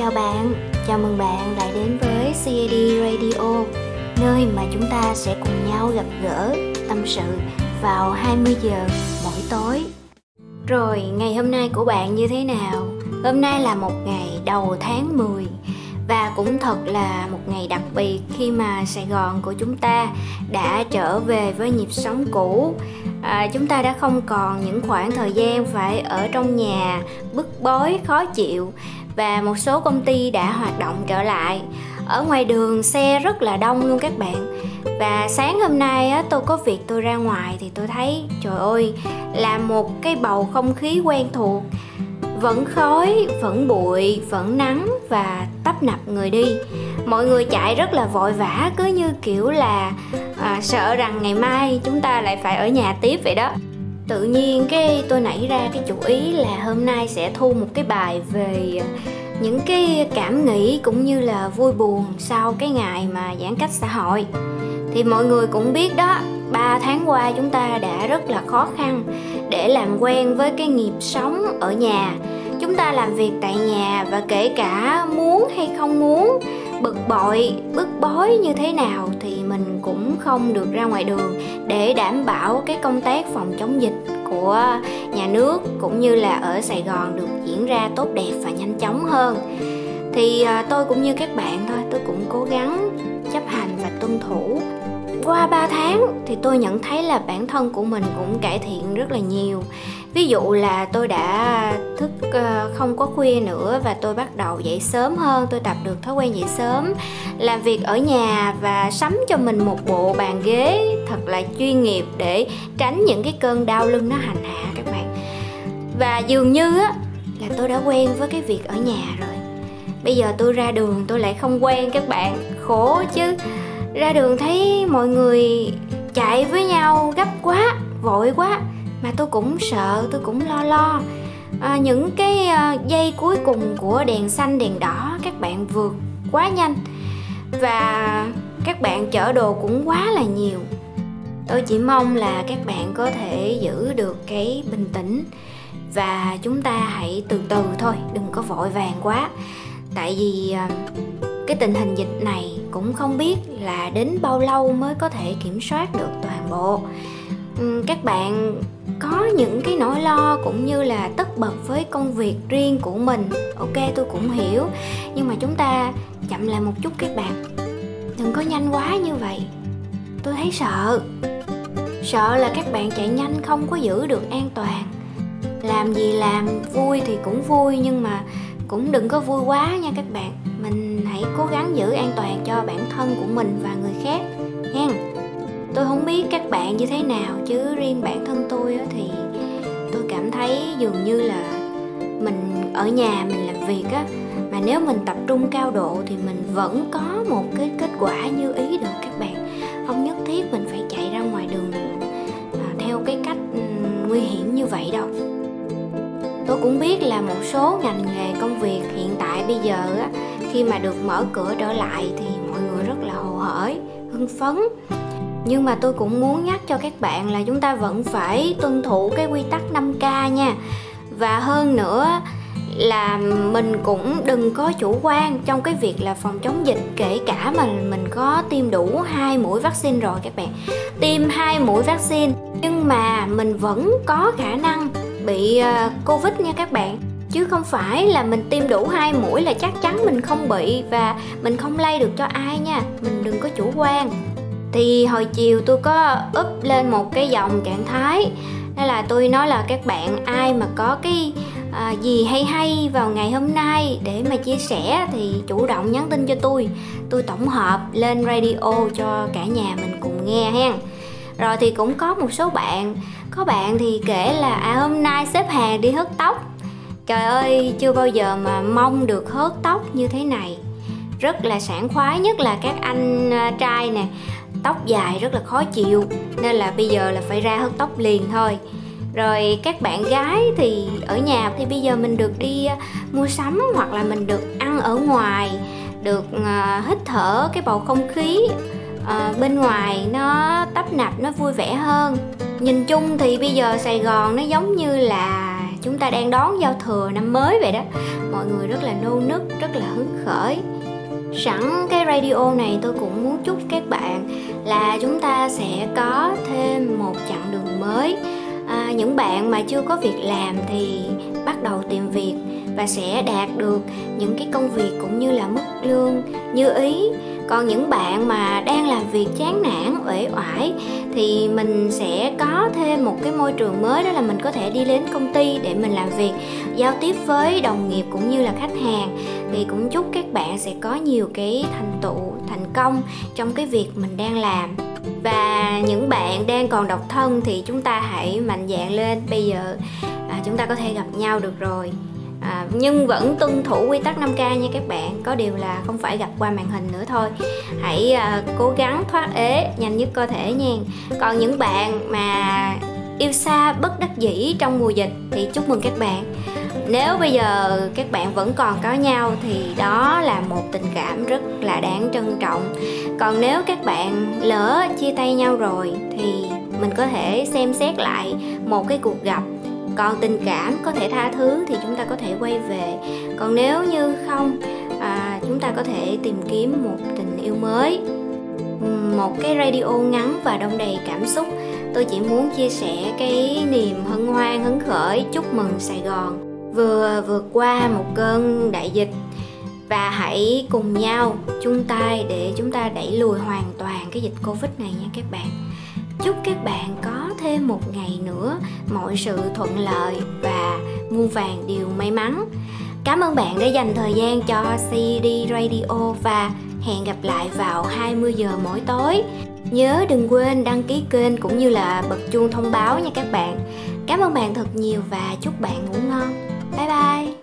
Chào bạn, chào mừng bạn lại đến với CAD Radio Nơi mà chúng ta sẽ cùng nhau gặp gỡ, tâm sự vào 20 giờ mỗi tối. Rồi ngày hôm nay của bạn như thế nào? Hôm nay là một ngày đầu tháng 10 và cũng thật là một ngày đặc biệt khi mà Sài Gòn của chúng ta đã trở về với nhịp sống cũ. À, chúng ta đã không còn những khoảng thời gian phải ở trong nhà bức bối khó chịu và một số công ty đã hoạt động trở lại. Ở ngoài đường xe rất là đông luôn các bạn. Và sáng hôm nay á, tôi có việc tôi ra ngoài thì tôi thấy trời ơi là một cái bầu không khí quen thuộc. Vẫn khói vẫn bụi vẫn nắng và tấp nập người đi. Mọi người chạy rất là vội vã cứ như kiểu là à, sợ rằng ngày mai chúng ta lại phải ở nhà tiếp vậy đó tự nhiên cái tôi nảy ra cái chủ ý là hôm nay sẽ thu một cái bài về những cái cảm nghĩ cũng như là vui buồn sau cái ngày mà giãn cách xã hội. Thì mọi người cũng biết đó 3 tháng qua chúng ta đã rất là khó khăn để làm quen với cái nghiệp sống ở nhà. Chúng ta làm việc tại nhà và kể cả muốn hay không muốn bực bội, bức bối như thế nào thì mình cũng không được ra ngoài đường để đảm bảo cái công tác phòng chống dịch của nhà nước cũng như là ở sài gòn được diễn ra tốt đẹp và nhanh chóng hơn. Thì à, tôi cũng như các bạn thôi, tôi cũng cố gắng chấp hành và tuân thủ. Qua 3 tháng thì tôi nhận thấy là bản thân của mình cũng cải thiện rất là nhiều. Ví dụ là tôi đã thức không có khuya nữa và tôi bắt đầu dậy sớm hơn, tôi tập được thói quen dậy sớm, làm việc ở nhà và sắm cho mình một bộ bàn ghế thật là chuyên nghiệp để tránh những cái cơn đau lưng nó hành hạ các bạn. Và dường như á, là tôi đã quen với cái việc ở nhà rồi. Bây giờ tôi ra đường tôi lại không quen các bạn, khổ chứ. Ra đường thấy mọi người chạy với nhau gấp quá, vội quá, mà tôi cũng sợ, tôi cũng lo lo à, những cái à, dây cuối cùng của đèn xanh đèn đỏ các bạn vượt quá nhanh. Và các bạn chở đồ cũng quá là nhiều. Tôi chỉ mong là các bạn có thể giữ được cái bình tĩnh. Và chúng ta hãy từ từ thôi đừng có vội vàng quá. Tại vì à, cái tình hình dịch này cũng không biết là đến bao lâu mới có thể kiểm soát được toàn bộ. Ừ, các bạn có những cái nỗi lo cũng như là tất bật với công việc riêng của mình. Ok, tôi cũng hiểu. Nhưng mà chúng ta chậm lại một chút các bạn. Đừng có nhanh quá như vậy. Tôi thấy sợ. Sợ là các bạn chạy nhanh không có giữ được an toàn. Làm gì làm, vui thì cũng vui, nhưng mà cũng đừng có vui quá nha các bạn. Mình hãy cố gắng giữ an toàn cho bản thân của mình và người khác. Nha tôi không biết các bạn như thế nào chứ riêng bản thân tôi thì tôi cảm thấy dường như là mình ở nhà mình làm việc á mà nếu mình tập trung cao độ thì mình vẫn có một cái kết quả như ý được các bạn. Không nhất thiết mình phải chạy ra ngoài đường à, theo cái cách ừ, nguy hiểm như vậy đâu. Tôi cũng biết là một số ngành nghề công việc hiện tại bây giờ á khi mà được mở cửa trở lại thì mọi người rất là hồ hởi hưng phấn nhưng mà tôi cũng muốn nhắc cho các bạn là chúng ta vẫn phải tuân thủ cái quy tắc 5K nha. Và hơn nữa là mình cũng đừng có chủ quan trong cái việc là phòng chống dịch, kể cả mà mình có tiêm đủ hai mũi vaccine rồi các bạn. Tiêm hai mũi vaccine, nhưng mà mình vẫn có khả năng bị ờ, covid nha các bạn. Chứ không phải là mình tiêm đủ hai mũi là chắc chắn mình không bị và mình không lây được cho ai nha. Mình đừng có chủ quan thì hồi chiều tôi có up lên một cái dòng trạng thái. Đó là tôi nói là các bạn ai mà có cái à, gì hay hay vào ngày hôm nay để mà chia sẻ thì chủ động nhắn tin cho tôi. Tôi tổng hợp lên radio cho cả nhà mình cùng nghe ha. Rồi thì cũng có một số bạn có bạn thì kể là à hôm nay xếp hàng đi hớt tóc. Trời ơi chưa bao giờ mà mong được hớt tóc như thế này. Rất là sảng khoái nhất là các anh à, trai nè tóc dài rất là khó chịu, nên là bây giờ là phải ra hớt tóc liền thôi. Rồi các bạn gái thì ở nhà thì bây giờ mình được đi à, mua sắm hoặc là mình được ăn ở ngoài, được à, hít thở cái bầu không khí à, bên ngoài nó tấp nập, nó vui vẻ hơn. Nhìn chung thì bây giờ sài gòn nó giống như là chúng ta đang đón giao thừa năm mới vậy đó. Mọi người rất là nô nức, rất là hứng khởi sẵn cái radio này tôi cũng muốn chúc các bạn là chúng ta sẽ có thêm một chặng đường mới. À, những bạn mà chưa có việc làm thì bắt đầu tìm việc và sẽ đạt được những cái công việc cũng như là mức lương như ý. Còn những bạn mà đang làm việc chán nản uể oải thì mình sẽ có thêm một cái môi trường mới đó là mình có thể đi đến công ty để mình làm việc giao tiếp với đồng nghiệp cũng như là khách hàng. Thì cũng chúc các bạn sẽ có nhiều cái thành tựu thành công trong cái việc mình đang làm. Và những bạn đang còn độc thân thì chúng ta hãy mạnh dạn lên. Bây giờ à, chúng ta có thể gặp nhau được rồi à, nhưng vẫn tuân thủ quy tắc 5K nha các bạn. Có điều là không phải gặp qua màn hình nữa thôi. Hãy à, cố gắng thoát ế nhanh nhất có thể nha. Còn những bạn mà yêu xa bất đắc dĩ trong mùa dịch thì chúc mừng các bạn. Nếu bây giờ các bạn vẫn còn có nhau thì đó là một tình cảm rất là đáng trân trọng. Còn nếu các bạn lỡ chia tay nhau rồi thì mình có thể xem xét lại một cái cuộc gặp còn tình cảm có thể tha thứ thì chúng ta có thể quay về. Còn nếu như không à, chúng ta có thể tìm kiếm một tình yêu mới. Một cái radio ngắn và đông đầy cảm xúc. Tôi chỉ muốn chia sẻ cái niềm hân hoan hứng khởi chúc mừng sài gòn. Vừa vượt qua một cơn đại dịch và hãy cùng nhau chung tay để chúng ta đẩy lùi hoàn toàn cái dịch covid này nha các bạn chúc các bạn có thêm một ngày nữa mọi sự thuận lợi và muôn vàng điều may mắn. Cảm ơn bạn đã dành thời gian cho CD Radio và hẹn gặp lại vào 20 giờ mỗi tối. Nhớ đừng quên đăng ký kênh cũng như là bật chuông thông báo nha các bạn. Cảm ơn bạn thật nhiều và chúc bạn ngủ ngon. Bye bye.